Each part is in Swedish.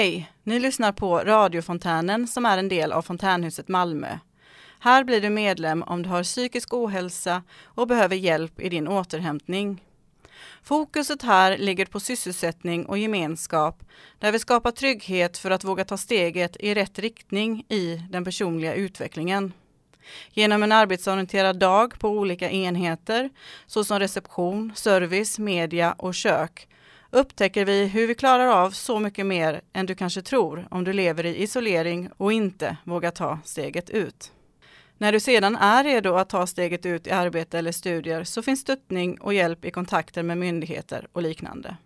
Hej! Ni lyssnar på Radiofontänen som är en del av Fontänhuset Malmö. Här blir du medlem om du har psykisk ohälsa och behöver hjälp i din återhämtning. Fokuset här ligger på sysselsättning och gemenskap där vi skapar trygghet för att våga ta steget i rätt riktning i den personliga utvecklingen. Genom en arbetsorienterad dag på olika enheter såsom reception, service, media och kök upptäcker vi hur vi klarar av så mycket mer än du kanske tror om du lever i isolering och inte vågar ta steget ut. När du sedan är redo att ta steget ut i arbete eller studier så finns stöttning och hjälp i kontakter med myndigheter och liknande.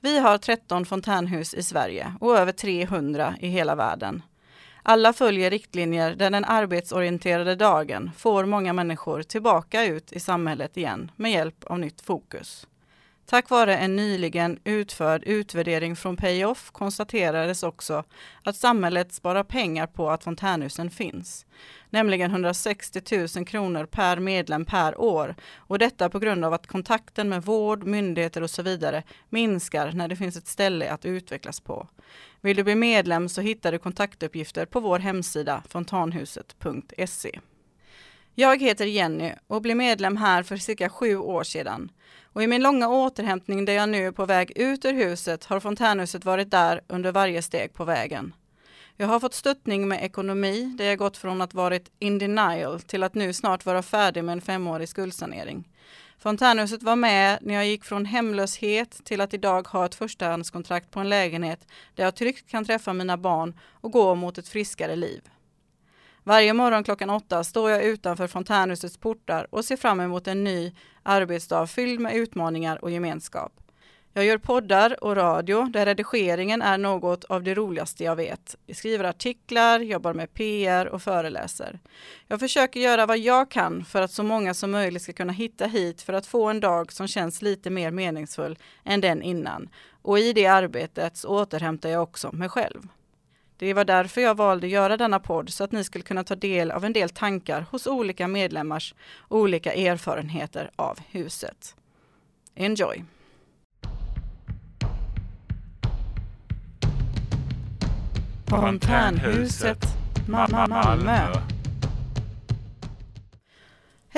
Vi har 13 fontänhus i Sverige och över 300 i hela världen. Alla följer riktlinjer där den arbetsorienterade dagen får många människor tillbaka ut i samhället igen med hjälp av nytt fokus. Tack vare en nyligen utförd utvärdering från Payoff konstaterades också att samhället sparar pengar på att fontänhusen finns, nämligen 160 000 kronor per medlem per år och detta på grund av att kontakten med vård, myndigheter och så vidare minskar när det finns ett ställe att utvecklas på. Vill du bli medlem så hittar du kontaktuppgifter på vår hemsida fontanhuset.se. Jag heter Jenny och blev medlem här för cirka sju år sedan. Och i min långa återhämtning där jag nu är på väg ut ur huset har fontänhuset varit där under varje steg på vägen. Jag har fått stöttning med ekonomi där jag gått från att varit in denial till att nu snart vara färdig med en femårig skuldsanering. Fontänhuset var med när jag gick från hemlöshet till att idag ha ett förstahandskontrakt på en lägenhet där jag tryggt kan träffa mina barn och gå mot ett friskare liv. Varje morgon klockan åtta står jag utanför fontänhusets portar och ser fram emot en ny arbetsdag fylld med utmaningar och gemenskap. Jag gör poddar och radio där redigeringen är något av det roligaste jag vet. Jag skriver artiklar, jobbar med PR och föreläser. Jag försöker göra vad jag kan för att så många som möjligt ska kunna hitta hit för att få en dag som känns lite mer meningsfull än den innan. Och i det arbetet så återhämtar jag också mig själv. Det var därför jag valde att göra denna podd så att ni skulle kunna ta del av en del tankar hos olika medlemmars olika erfarenheter av huset. Enjoy! Fontänhuset Malmö.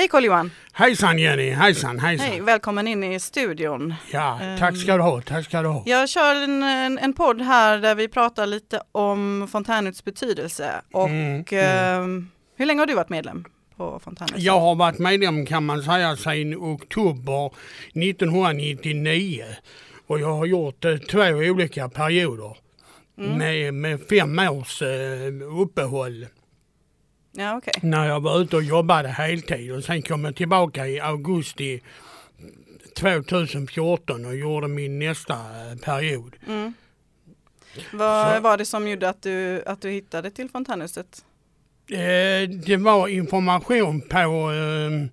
Hej Carl-Johan! Hejsan Jenny, hejsan hejsan. Hej, välkommen in i studion. Ja, tack ska du ha, tack ska du ha. Jag kör en, en, en podd här där vi pratar lite om fontänhusets betydelse och Mm, eh, hur länge har du varit medlem? Jag har varit medlem kan man säga sedan oktober 1999 och jag har gjort eh, två olika perioder Mm. med, med fem års eh, uppehåll Ja, okej. när jag var ute och jobbade heltid och sen kom jag tillbaka i augusti 2014 och gjorde min nästa eh, period. Mm. Vad Så- var det som gjorde att du, att du hittade till fontänhuset? Eh, det var information på eh,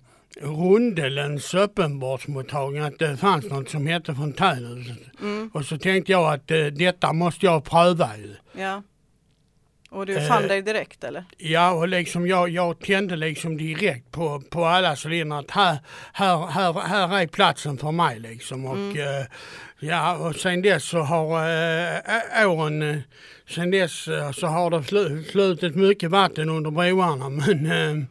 Rundelens öppenvårdsmottagning att det fanns något som hette Fontänhuset. Mm. Och så tänkte jag att eh, detta måste jag pröva ju. Ja. Och du Eh, fann dig direkt eller? Ja, och liksom jag, jag tände liksom direkt på, på alla cylindrar att här, här, här, här är platsen för mig liksom. Och, eh, ja, och sen dess så har eh, åren, eh, sen dess eh, så har det slu, slutit mycket vatten under broarna men eh,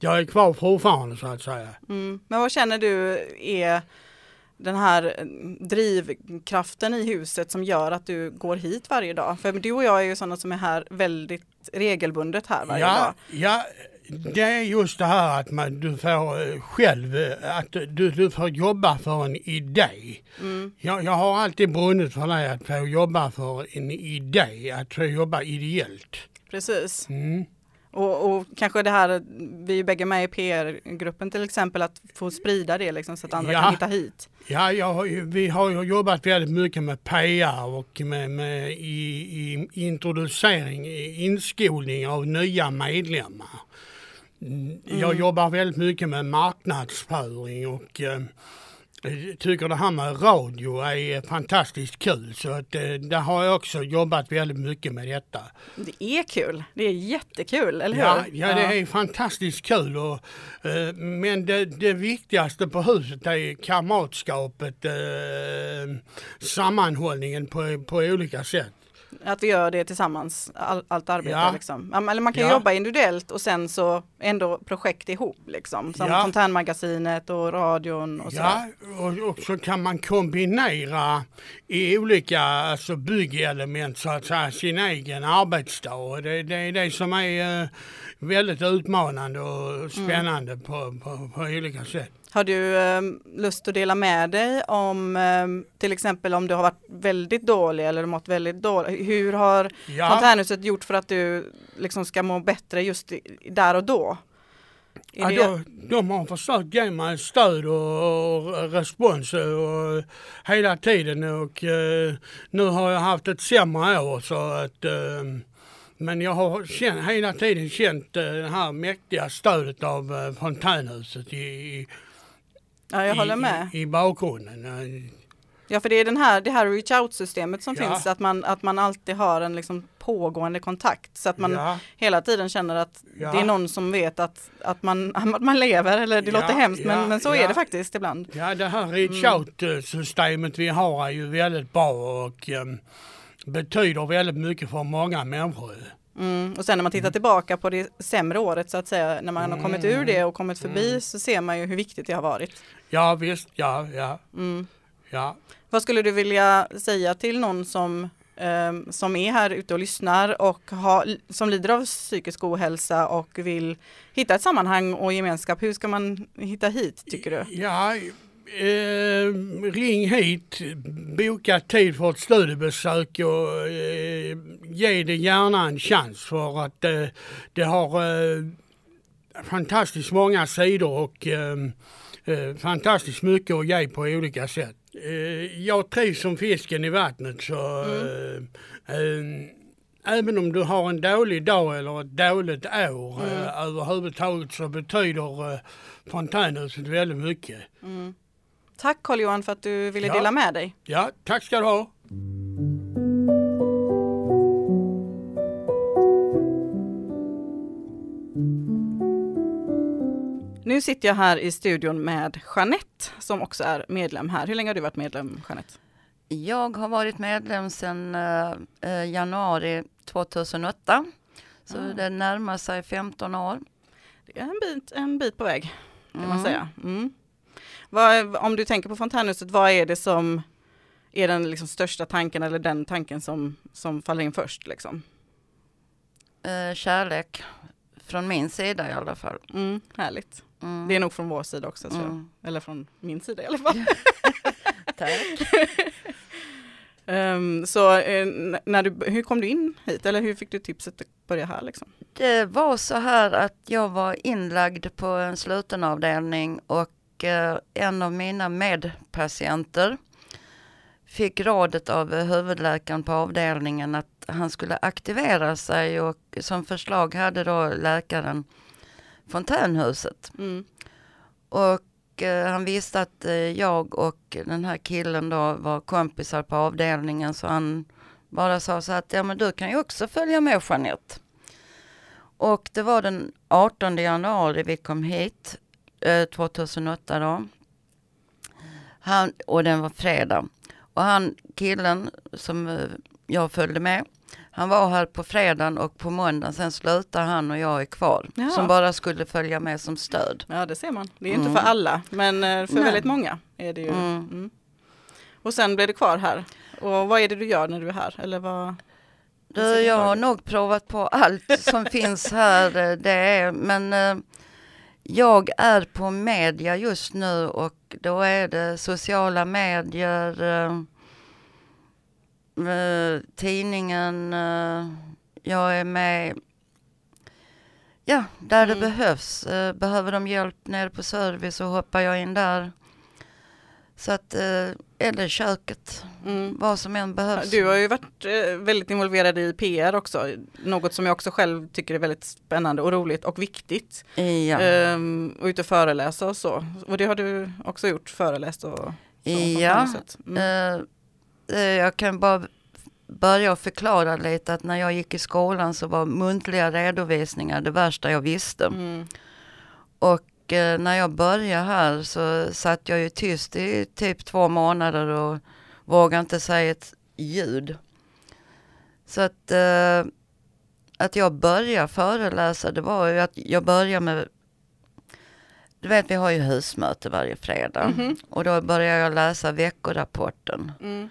jag är kvar fortfarande så att säga. Mm. Men vad känner du är den här eh, drivkraften i huset som gör att du går hit varje dag? För du och jag är ju sådana som är här väldigt regelbundet här varje Ja, dag. ja, det är just det här att man, du får eh, själv, eh, att du, du får jobba för en idé. Mm. Jag, jag har alltid brunnit för det, att få jobba för en idé, att få jobba ideellt. Precis. Mm. Och, och kanske det här, vi är bägge med i PR-gruppen till exempel, att få sprida det liksom så att andra Ja. kan hitta hit. Ja, ju- vi har ju jobbat väldigt mycket med PR och med, med i, i introducering, inskolning av nya medlemmar. Mm, Jag jobbar väldigt mycket med marknadsföring och eh, tycker det här med radio är fantastiskt kul så att, eh, där har jag också jobbat väldigt mycket med detta. Det är kul, det är jättekul, eller hur? Ja, ja, det är fantastiskt kul. Och, eh, men det, det viktigaste på huset är kamratskapet, eh, sammanhållningen på, på olika sätt. Att vi gör det tillsammans, all, allt arbete Ja. liksom. Eller man kan Ja. jobba individuellt och sen så ändå projekt ihop liksom. Som Ja. Fontänmagasinet och radion och sådär. Ja, och, och så kan man kombinera i olika alltså byggelement så att säga sin egen arbetsdag. Och det, det är det som är eh, väldigt utmanande och spännande på, på, på olika sätt. Har du eh, lust att dela med dig om eh, till exempel om du har varit väldigt dålig eller mått väldigt dåligt. Hur har Ja, Fontänhuset gjort för att du liksom ska må bättre just i, där och då? Ja, de, de har försökt ge mig stöd och, och respons och, hela tiden och eh, nu har jag haft ett sämre år så att eh, men jag har känt, hela tiden känt eh, det här mäktiga stödet av eh, fontänhuset i, i, ja, jag håller med. i, i bakgrunden. Ja, för det är den här, det här reach out systemet som Ja. finns, att man, att man alltid har en liksom pågående kontakt så att man ja, hela tiden känner att Ja. det är någon som vet att, att, man, att man lever, eller det låter hemskt, men, men så är det faktiskt ibland. ja, det här reach Mm. out-systemet vi har är ju väldigt bra och eh, betyder väldigt mycket för många människor. Mm. Och sen när man tittar tillbaka på det sämre året så att säga, när man har kommit ur det och kommit förbi så ser man ju hur viktigt det har varit. Ja visst, ja, ja, Mm. ja. Vad skulle du vilja säga till någon som, ehm, som är här ute och lyssnar och har, som lider av psykisk ohälsa och vill hitta ett sammanhang och gemenskap? Hur ska man hitta hit tycker du? Ja, eh, ring hit, boka tid för ett studiebesök och eh, ge det gärna en chans för att eh, det har eh, fantastiskt många sidor och eh, fantastiskt mycket att ge på olika sätt. Eh, jag trivs som fisken i vattnet så eh, eh, Även om du har en dålig dag eller ett dåligt år Mm. eh, överhuvudtaget så betyder eh, fontänhuset väldigt mycket. Mm. Tack Carl-Johan för att du ville Ja. dela med dig. Ja, tack ska du ha. Nu sitter jag här i studion med Jeanette som också är medlem här. Hur länge har du varit medlem Jeanette? Jag har varit medlem sedan eh, eh, januari 2008. Så Ah. det närmar sig 15 år. Det är en bit, en bit på väg kan man Mm. säga. Mm. Vad, om du tänker på fontänhuset, vad är det som är den liksom största tanken eller den tanken som, som faller in först? Liksom? Eh, kärlek. Från min sida i alla fall. Mm, härligt. Mm. Det är nog från vår sida också tror jag. Mm. Eller från min sida i alla fall. Tack. Ehm, så eh, när du, hur kom du in hit eller hur fick du tipset att börja här liksom? Det var så här att jag var inlagd på en sluten avdelning och eh, en av mina medpatienter fick rådet av huvudläkaren på avdelningen att han skulle aktivera sig och som förslag hade då läkaren fontänhuset. Mm. Och eh, han visste att eh, jag och den här killen då var kompisar på avdelningen så han bara sa så att ja men du kan ju också följa med Jeanette. Och det var den 18 januari vi kom hit, eh, 2008 då. Han, och den var fredag. Och han killen som eh, jag följde med, han var här på fredagen och på måndagen, sen slutade han och jag är kvar. Ja. Som bara skulle följa med som stöd. Ja det ser man. Det är ju inte Mm. för alla men eh, för Nej. väldigt många är det ju. Mm. Mm. Och sen blev du kvar här. Och vad är det du gör när du är här? Eller vad? Du, jag har nog provat på allt som finns här. eh, Det är, men eh, jag är på media just nu och då är det sociala medier, tidningen, eh, jag är med Ja, där Mm. det behövs. Eh, Behöver de hjälp nere på service så hoppar jag in där. Så att, eh, eller köket, Mm. vad som än behövs. Du har ju varit eh, väldigt involverad i PR också. Något som jag också själv tycker är väldigt spännande och roligt och viktigt. Ja. Ehm, och ute och föreläsa och så. Och det har du också gjort, föreläst och så. Ja. Mm. Eh, jag kan bara börja förklara lite att när jag gick i skolan så var muntliga redovisningar det värsta jag visste. Mm. Och eh, när jag började här så satt jag ju tyst i typ två månader och vågade inte säga ett ljud. Så att, eh, att jag började föreläsa, det var ju att jag började med du vet vi har ju husmöte varje fredag Mhm. och då började jag läsa veckorapporten. Mm.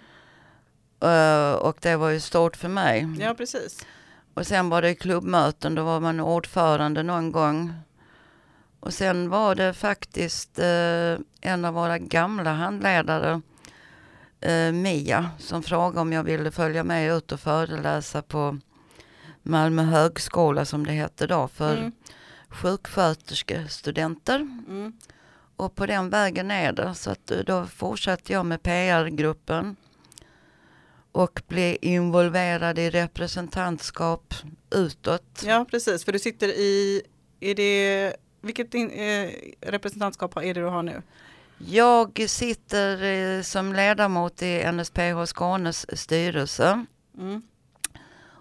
Eh, och det var ju stort för mig. Ja, precis. Och sen var det klubbmöten, då var man ordförande någon gång. Och sen var det faktiskt eh, en av våra gamla handledare, eh, Mia, som frågade om jag ville följa med ut och föreläsa på Malmö högskola som det hette då för Mm. sjuksköterskestudenter. Mm. Och på den vägen är det. Så att då fortsatte jag med PR-gruppen och blev involverad i representantskap utåt. Ja, precis. För du sitter i, är det, vilket in, eh, representantskap är det du har nu? Jag sitter eh, som ledamot i NSPH Skånes styrelse Mm.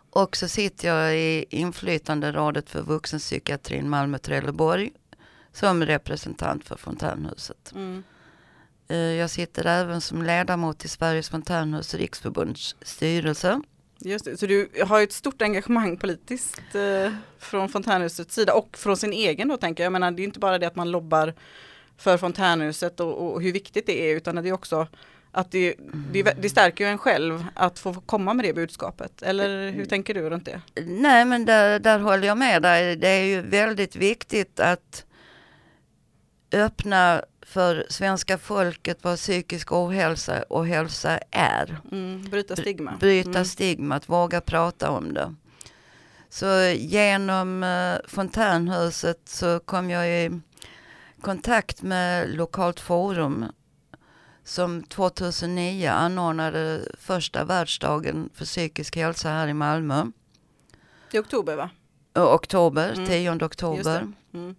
och så sitter jag i inflytanderådet för vuxenpsykiatrin Malmö-Trelleborg som representant för Fontänhuset. Mm. Eh, Jag sitter även som ledamot i Sveriges Fontänhus riksförbunds styrelse. Just det. Så du har ju ett stort engagemang politiskt eh, från Fontänhusets sida och från sin egen då tänker jag. Jag menar det är inte bara det att man lobbar för Fontänhuset och, och hur viktigt det är utan det är också att det, det, det stärker ju en själv att få komma med det budskapet. Eller hur tänker du runt det? Nej men där, där håller jag med dig. Det är ju väldigt viktigt att öppna för svenska folket vad psykisk ohälsa och hälsa är. Mm, bryta stigma. Bryta Mm. stigmat, våga prata om det. Så genom eh, Fontänhuset så kom jag i kontakt med Lokalt Forum som 2009 anordnade första världsdagen för psykisk hälsa här i Malmö. I oktober va? Oktober, Mm. 10 Just oktober. Mm.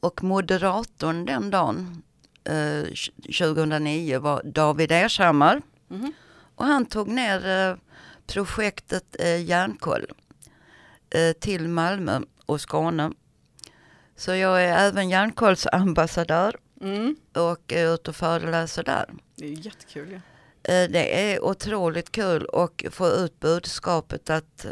Och moderatorn den dagen, eh, 2009, var David Ershammar. Mhm. Och han tog ner eh, projektet eh, Järnkoll eh, till Malmö och Skåne. Så jag är även Järnkollsambassadör Mm. och är ute och föreläser där. Det är jättekul ju. Eh, Det är otroligt kul att få ut budskapet att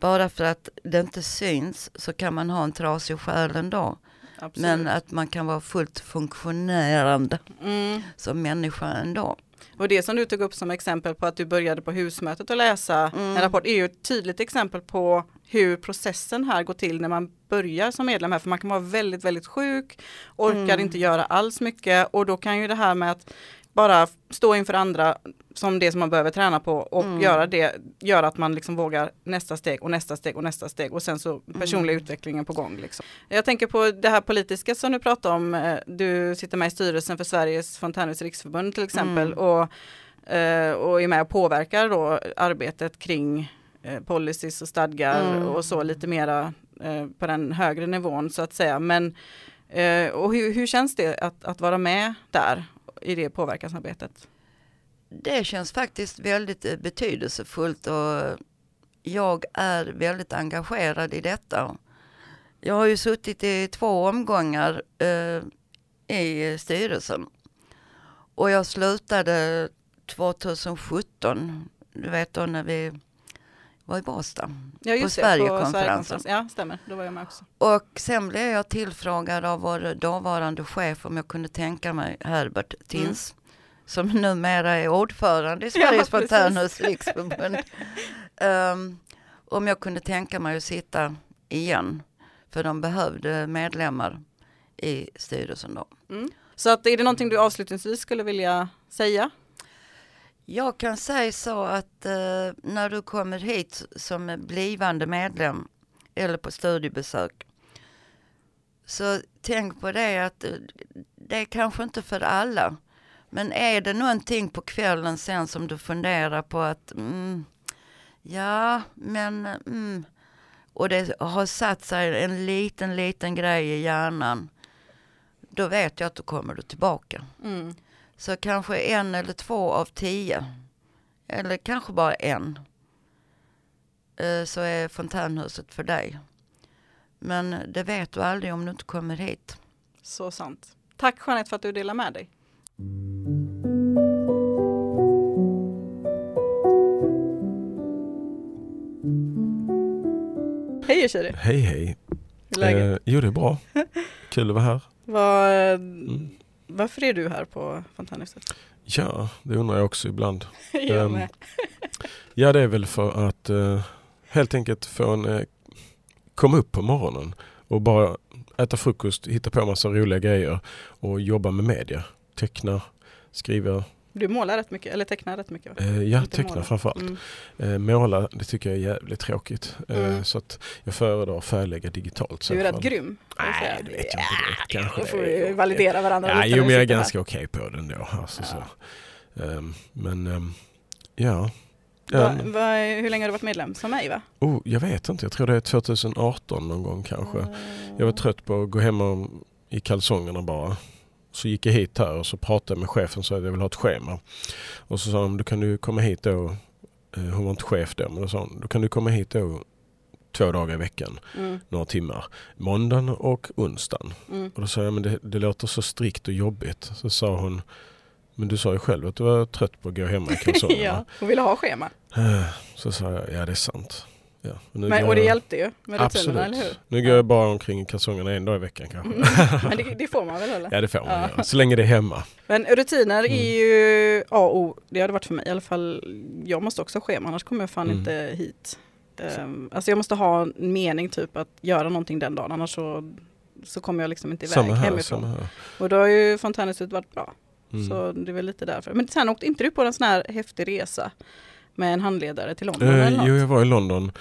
bara för att det inte syns så kan man ha en trasig själ ändå. Absolut. Men att man kan vara fullt funktionerande Mm. som människa ändå. Och det som du tog upp som exempel på att du började på husmötet att läsa Mm. en rapport är ju ett tydligt exempel på hur processen här går till när man börjar som medlem här. För man kan vara väldigt, väldigt sjuk, orkar Mm. inte göra alls mycket och då kan ju det här med att bara stå inför andra som det som man behöver träna på och Mm. göra det gör att man liksom vågar nästa steg och nästa steg och nästa steg och sen så personliga Mm. utvecklingen på gång. Liksom. Jag tänker på det här politiska som du pratade om. Eh, Du sitter med i styrelsen för Sveriges Fontänhus riksförbund till exempel Mm. och, eh, och är med och påverkar då arbetet kring eh, policies och stadgar Mm. och så lite mera på den högre nivån så att säga. Men och hur, hur känns det att, att vara med där i det påverkansarbetet? Det känns faktiskt väldigt eh, betydelsefullt och jag är väldigt engagerad i detta. Jag har ju suttit i två omgångar eh, i styrelsen och jag slutade 2017, du vet då när vi var i Båstad. Ja, På Sverigekonferensen. Ja, stämmer. Då var jag med också. Och sen blev jag tillfrågad av vår dåvarande chef om jag kunde tänka mig Herbert Tins, som numera är ordförande i Ja, Sveriges precis. Fontänhus riksförbund. Ehm, om jag kunde tänka mig att sitta igen, för de behövde medlemmar i styrelsen då. Mm. Så att, är det någonting du avslutningsvis skulle vilja säga? Jag kan säga så att eh, när du kommer hit som blivande medlem eller på studiebesök så tänk på det att det är kanske inte för alla. Men är det någonting på kvällen sen som du funderar på att mm, ja, men mm, och det har satt sig en liten, liten grej i hjärnan. Då vet jag att då kommer du tillbaka. Mm. Så kanske en eller två av tio, eller kanske bara en, eh, så är fontänhuset för dig. Men det vet du aldrig om du inte kommer hit. Så sant. Tack Jeanette för att du delar med dig. Hej Shiri, Hej hej. hur är läget? Eh, jo det är bra. Kul att vara här. Vad, Mm. Varför är du här på Fontänhuset? Ja, det undrar jag också ibland. Jag Ehm, med. Ja det är väl för att eh, helt enkelt få en, eh, komma upp på morgonen och bara äta frukost, hitta på massa roliga grejer och jobba med media. Teckna, skriva, Du målar rätt mycket, eller tecknar rätt mycket va? eh, ja Inte teckna måla. framförallt. Mm. Eh, måla, det tycker jag är jävligt tråkigt. Eh, Mm. Så att jag föredrar att färglägga digitalt. Du är rätt grym. Nej, det vet jag inte direkt. Kanske Då får vi validera varandra Ja, jo men jag är ganska okej på det ändå. Alltså, Ja. så. Ehm, men ehm, ja. Va, Ehm, va, hur länge har du varit medlem? Som mig va? oh, jag vet inte, jag tror det är 2018 någon gång kanske. Jag var trött på att gå hem och, i kalsongerna bara. Så gick jag hit här och så pratade med chefen och sa att jag vill ha ett schema. Och så sa de, då kan du komma hit då. Eh, Hon var inte chef då, men då sa hon, då kan du komma hit då två dagar i veckan, Mm, några timmar. Måndagen och onsdagen. mm. Och då sa jag, men det, det låter så strikt och jobbigt. Så sa hon, men du sa ju själv att du var trött på att gå hemma i kalsongerna. ja, hon ville ha schema. Så sa jag, ja det är sant. Ja, Men, går och det jag- hjälpte ju med rutinerna, eller hur? Nu går jag bara omkring i kalsongerna en dag i veckan kanske. Mm. Men det, det får man väl eller? Ja det får man Ja. göra. Så länge det är hemma. Men rutiner Mm. är ju A och O. Det har det varit för mig i alla fall. Jag måste också ha schema, annars kommer jag fan Mm. inte hit. Um, alltså jag måste ha en mening typ att göra någonting den dagen, annars så, så kommer jag liksom inte iväg Samma här. hemifrån. Samma här. Och då har ju Fontänhuset varit bra. Mm. Så det är väl lite därför. Men sen åkte inte du på en sån här häftig resa med en handledare till London Eh, jo, jag var i London.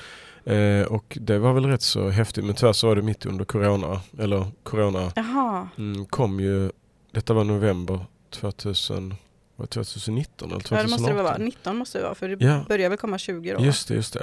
Eh, och det var väl rätt så häftigt. Men tyvärr så var det mitt under corona. Eller corona mm, kom ju. Detta var november 2000, var det 2019 eller ja, 2018. det måste det vara. 19 måste det vara, för det Ja. börjar väl komma 20 då? Just det, just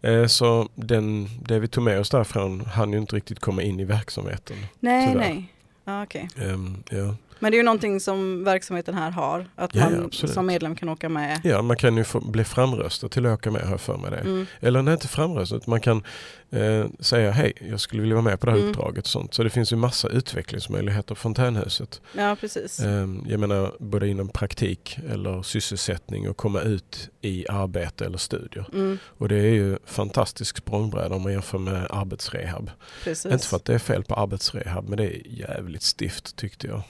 det. Eh, så den, det vi tog med oss därifrån hann ju inte riktigt komma in i verksamheten. nej, tyvärr. nej. Ja, okej. Ehm, ja. Men det är ju någonting som verksamheten här har, att Ja, man absolut. som medlem kan åka med. ja, man kan ju få, bli framröstad till att åka med, har för mig det. Mm. Eller nej, inte framröstad, man kan eh, säga hej, jag skulle vilja vara med på det här Mm. uppdraget och sånt. Så det finns ju massa utvecklingsmöjligheter på Fontänhuset. Ja, precis. Eh, jag menar både inom praktik eller sysselsättning och komma ut i arbete eller studier. Mm, Och det är ju fantastisk språngbräda om man jämför med arbetsrehab. precis. Inte för att det är fel på arbetsrehab men det är jävligt stift tyckte jag.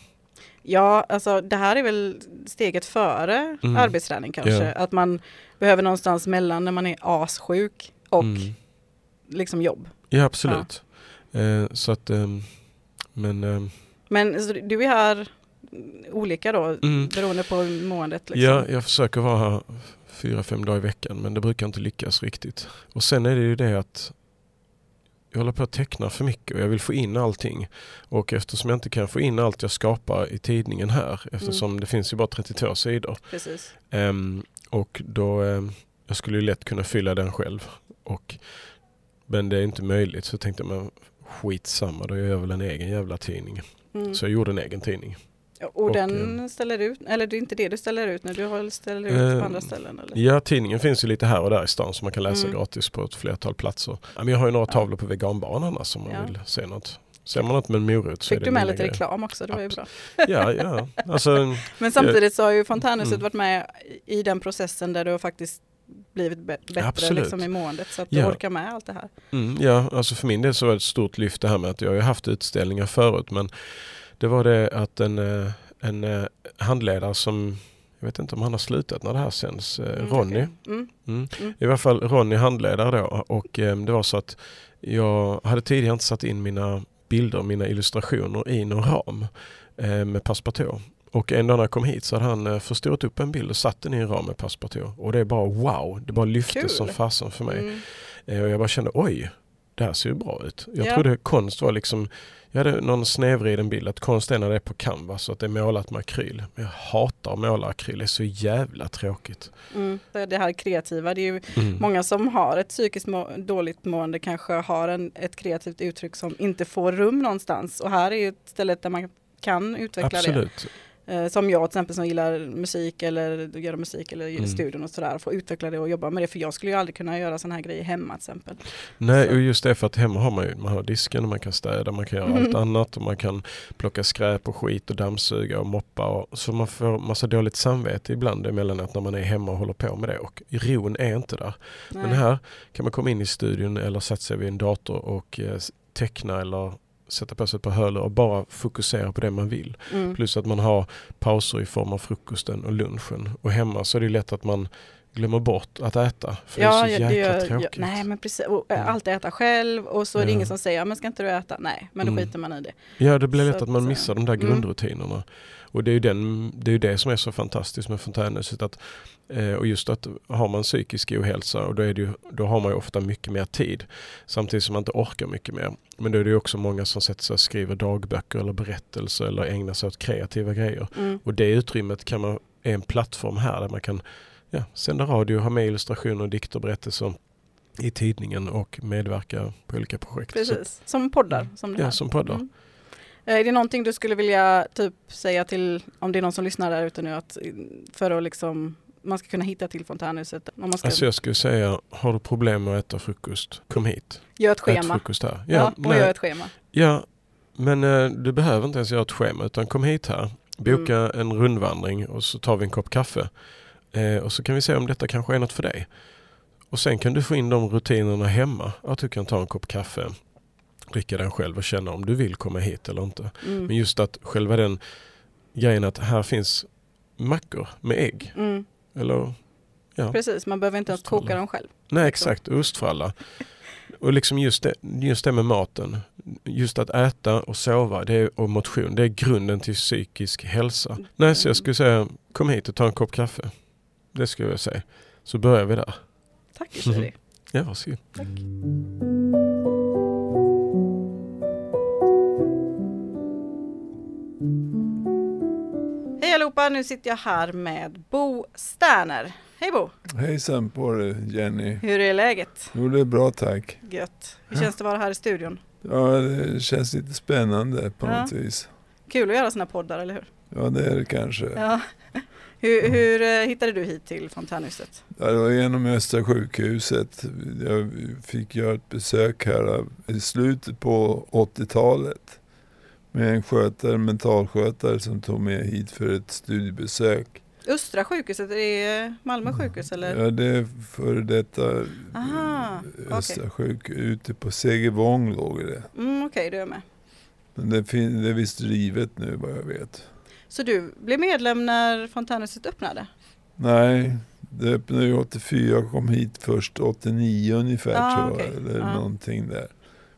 Ja, alltså det här är väl steget före Mm. arbetsträning kanske. Ja. Att man behöver någonstans mellan när man är assjuk och Mm. liksom jobb. Ja absolut. Eh, så att, ehm, men ehm, Men du är här olika då, Mm. beroende på måendet? Liksom. Ja, jag försöker vara här fyra, fem dagar i veckan men det brukar inte lyckas riktigt. Och sen är det ju det att jag håller på att teckna för mycket och jag vill få in allting. Och eftersom jag inte kan få in allt jag skapar i tidningen här, eftersom det finns ju bara 32 sidor. Ehm, och då, ehm, jag skulle ju lätt kunna fylla den själv. Och, men det är inte möjligt så tänkte jag, men skitsamma, då gör jag väl en egen jävla tidning. Mm. Så jag gjorde en egen tidning. Och, och, den ställer ut, eller det är inte det du ställer ut när du ställer ut Eh, på andra ställen? Eller? Ja, tidningen finns ju lite här och där i stan som man kan läsa Mm. gratis på ett flertal platser. Men jag har ju några tavlor på veganbaren annars om man Ja. vill se något. Ser man något med en morot så är Fick det du med lite grejer. reklam också, det var ju bra. Ja, ja. Alltså, Men samtidigt så har ju Fontänhuset Mm. varit med i den processen där du har faktiskt blivit bättre Absolut. liksom, i måendet så att du Ja. orkar med allt det här. mm, ja, alltså för min del så var det ett stort lyft det här med att jag har haft utställningar förut men det var det att en, eh, en eh, handledare som, jag vet inte om han har slutat när det här sänds, eh, Mm, Ronny. okej. Mm. Mm. Mm. I alla fall Ronny handledare då och eh, det var så att jag hade tidigare inte satt in mina bilder, mina illustrationer i någon ram eh, med Passepartout. Och en dag när jag kom hit så hade han eh, förstorat upp en bild och satt den i en ram med Passepartout. Och det är bara wow, det bara lyfte Kul. som fasen för mig. Mm. Eh, och jag bara kände oj, det här ser ju bra ut. Jag Ja. trodde konst var liksom, jag hade någon snedvriden bild att konst är när det är på canvas och att det är målat med akryl. Men jag hatar att måla akryl, det är så jävla tråkigt. Mm. Det det här kreativa, det är ju Mm. många som har ett psykiskt må dåligt mående kanske har en, ett kreativt uttryck som inte får rum någonstans och här är ju ett ställe där man kan utveckla Absolut. Eh, som jag till exempel som gillar musik eller göra musik eller mm. studion och sådär. Få utveckla det och jobba med det. För jag skulle ju aldrig kunna göra sådana här grejer hemma till exempel. Nej, och just det för att hemma har man ju man har disken och man kan städa, man kan göra mm. allt annat och man kan plocka skräp och skit och dammsuga och moppa. Och, så man får massa dåligt samvete ibland emellanåt när man är hemma och håller på med det. Och ron är inte där. Nej. Men här kan man komma in i studion eller sätta sig vid en dator och eh, teckna eller sätta på sig ett par hörlurar och bara fokusera på det man vill. Mm. Plus att man har pauser i form av frukosten och lunchen. Och hemma så är det lätt att man glömmer bort att äta. För ja, det är så jäkla gör, tråkigt. Ja, nej men precis, och, äh, mm. allt äta själv och så är det ja. ingen som säger, ja, men ska inte du äta? Nej, men då mm. skiter man i det. Ja det blir lätt att man missar de där mm. grundrutinerna. Och det är ju den, det, är det som är så fantastiskt med fontänhuset. Att, eh, och just att har man psykisk ohälsa och då, är det ju, då har man ju ofta mycket mer tid. Samtidigt som man inte orkar mycket mer. Men då är det ju också många som sätter sig och skriver dagböcker eller berättelser eller ägnar sig åt kreativa grejer. Mm. Och det utrymmet kan man, är en plattform här där man kan ja, sända radio, ha med illustrationer, dikter, berättelser i tidningen och medverka på olika projekt. Precis, så. som poddar. Som ja, som poddar. Mm. Eh, är det någonting du skulle vilja typ säga till, om det är någon som lyssnar där ute nu, att för att liksom man ska kunna hitta till fontänhuset? Om man ska... Alltså jag skulle säga, har du problem med att äta frukost, kom hit. Gör ett schema. Ät frukost här. Ja, ja och gör ett schema. Ja, men eh, du behöver inte ens göra ett schema utan kom hit här. Boka mm. en rundvandring och så tar vi en kopp kaffe. Eh, och så kan vi se om detta kanske är något för dig. Och sen kan du få in de rutinerna hemma. Att du kan ta en kopp kaffe, dricka den själv och känna om du vill komma hit eller inte. Mm. Men just att själva den grejen att här finns mackor med ägg. Mm. Eller, ja. Precis, man behöver inte ens koka dem själv. Nej exakt, ostfralla. Och liksom just det, just det med maten. Just att äta och sova det är, och motion, det är grunden till psykisk hälsa. Mm. Nej, så jag skulle säga kom hit och ta en kopp kaffe. Det skulle jag säga. Så börjar vi där. Tack Shirley. Ja, varsågod. Tack. Hej allihopa, nu sitter jag här med Bo Sterner. Hej Bo! Hejsan på dig Jenny! Hur är läget? Jo det är bra tack. Gött. Hur känns det att vara här i studion? Ja det känns lite spännande på ja. något vis. Kul att göra sådana poddar, eller hur? Ja det är det kanske. Ja. Hur, hur eh, hittade du hit till fontänhuset? Ja, det var genom Östra sjukhuset. Jag fick göra ett besök här i slutet på 80-talet med en skötare, mentalskötare som tog med hit för ett studiebesök. Östra sjukhuset, är det Malmö sjukhus eller? Ja det är före detta Aha, Östra okay. sjukhus. Ute på Segevång låg det. Mm, Okej, okay, du är med. Men det, det är visst rivet nu vad jag vet. Så du blev medlem när fontänhuset öppnade? Nej, det öppnade ju 84 och kom hit först 89 ungefär ah, tror jag. Eller ah. någonting där.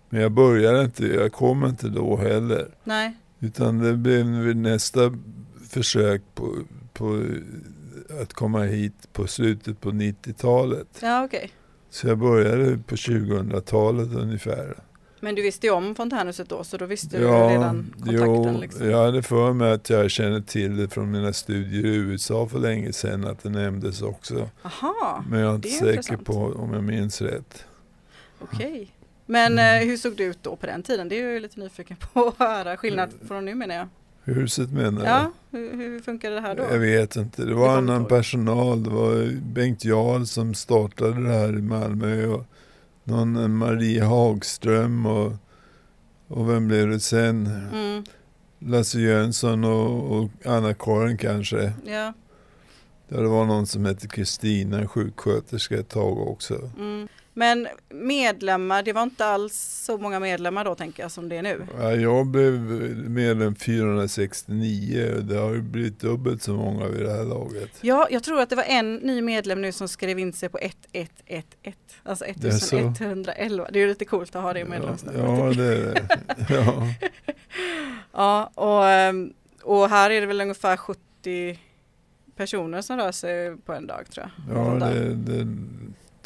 Men jag började inte, jag kom inte då heller. Nej. Utan det blev nästa försök på, på att komma hit på slutet på 90-talet. Ja, okay. Så jag började på 2000-talet ungefär. Men du visste ju om fontänhuset då, så då visste ja, du redan kontakten? Jo, liksom. jag hade för mig att jag kände till det från mina studier i USA för länge sedan, att det nämndes också. Aha, Men jag är inte är säker intressant. på om jag minns rätt. Okej. Okay. Men mm. Eh, hur såg det ut då på den tiden? Det är jag lite nyfiken på att höra. Skillnad från nu menar jag. Huset menar du? Ja, hur, hur funkade det här då? Jag vet inte. Det var annan personal. Det var Bengt Jarl som startade det här i Malmö. Och någon Marie Hagström och, och vem blev det sen? Mm. Lasse Jönsson och, och Anna-Karin kanske. Ja. Det var någon som hette Kristina, sjuksköterska ett tag också. Mm. Men medlemmar, det var inte alls så många medlemmar då tänker jag som det är nu? Ja, jag blev medlem 469 och det har ju blivit dubbelt så många vid det här laget. Ja, jag tror att det var en ny medlem nu som skrev in sig på 1111, alltså 1111. Det är ju lite coolt att ha det medlemsnumret. Ja, det är det. Ja. ja, och, ehm, och här är det väl ungefär 70 personer som rör sig på en dag tror jag. Ja, det, det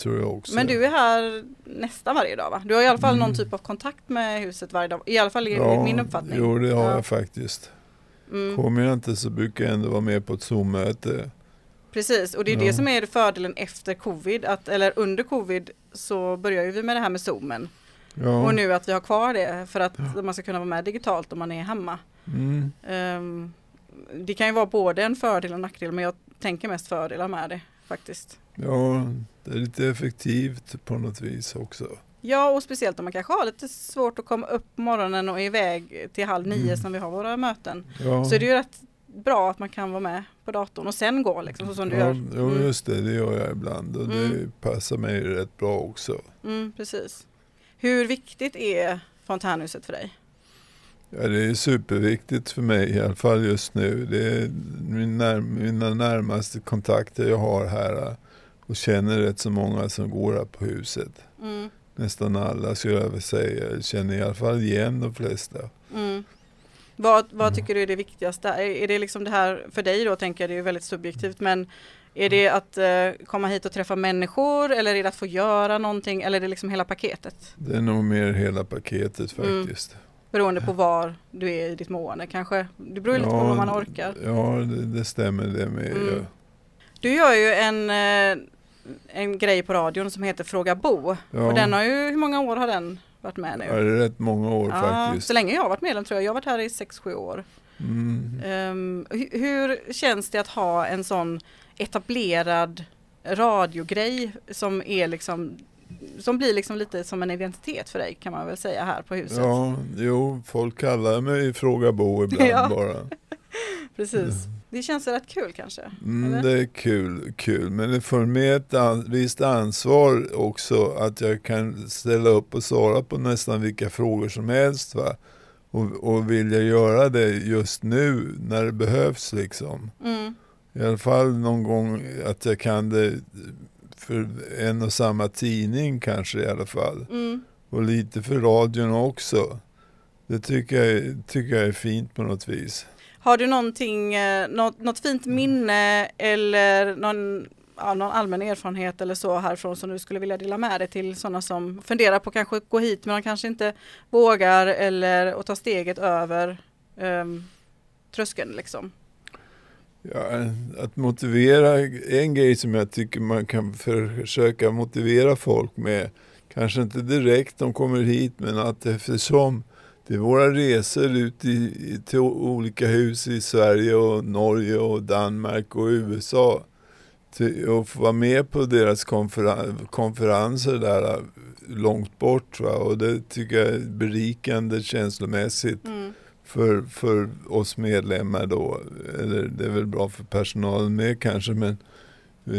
tror jag också. Men du är här nästan varje dag va? Du har i alla fall mm. någon typ av kontakt med huset varje dag, i alla fall enligt ja, min uppfattning. Jo det har ja. jag faktiskt. Mm. Kommer jag inte så brukar jag ändå vara med på ett Zoom-möte. Precis, och det är ja. det som är fördelen efter covid, att, eller under covid så börjar vi med det här med Zoomen. Ja. Och nu att vi har kvar det för att ja. man ska kunna vara med digitalt om man är hemma. Mm. Um, det kan ju vara både en fördel och en nackdel men jag tänker mest fördelar med det faktiskt. Ja, det är lite effektivt på något vis också. Ja och speciellt om man kanske har lite svårt att komma upp på morgonen och iväg till halv nio Mm. som vi har våra möten. Ja, Så är det ju rätt bra att man kan vara med på datorn och sen gå liksom så som du ja, gör. jo, Mm. just det, det gör jag ibland och det Mm. passar mig rätt bra också. Mm, precis. Hur viktigt är fontänhuset för dig? Ja, det är superviktigt för mig i alla fall just nu. Det är mina närmaste kontakter jag har här och känner rätt så många som går här på huset. Mm, Nästan alla skulle jag vilja säga. Jag känner i alla fall igen de flesta. mm. Vad, vad Mm. tycker du är det viktigaste? Är, det liksom det här för dig då tänker jag, det är ju väldigt subjektivt men är det att eh, komma hit och träffa människor eller är det att få göra någonting eller är det liksom hela paketet? Det är nog mer hela paketet Mm. faktiskt. Beroende på var du är i ditt mående kanske. Det beror ju lite på Ja, vad man orkar. Ja, det, det stämmer det med. Mm. Ja. Du gör ju en, eh, en grej på radion som heter Fråga Bo. Ja. Och den har ju, hur många år har den varit med nu? Ja, det är rätt många år Ja, faktiskt. så länge jag har varit medlem tror jag. Jag har varit här i 6-7 år. Mm. Ehm, hu- hur känns det att ha en sån etablerad radiogrej som är liksom som blir liksom lite som en identitet för dig kan man väl säga här på huset. Ja, jo, folk kallar mig Fråga Bo ibland Ja. bara. Precis. Det känns rätt kul kanske. Mm, det är kul, kul, men det för med ett an, visst ansvar också att jag kan ställa upp och svara på nästan vilka frågor som helst. Va? Och, och vill jag göra det just nu när det behövs liksom. Mm, I alla fall någon gång att jag kan det för en och samma tidning kanske i alla fall. mm, Och lite för radion också. Det tycker jag, tycker jag är fint på något vis. Har du någonting, eh, något, något fint minne eller någon, ja, någon allmän erfarenhet eller så härifrån som du skulle vilja dela med dig till sådana som funderar på kanske gå hit men de kanske inte vågar eller att ta steget över um, tröskeln liksom? Ja, att motivera, en grej som jag tycker man kan försöka motivera folk med, kanske inte direkt de kommer hit, men att eftersom det är våra resor ut i, till olika hus i Sverige och Norge och Danmark och USA, till, och få vara med på deras konferen, konferenser där äh, långt bort. Va? Och det tycker jag är berikande känslomässigt Mm. för, för oss medlemmar då. Eller det är väl bra för personalen med kanske men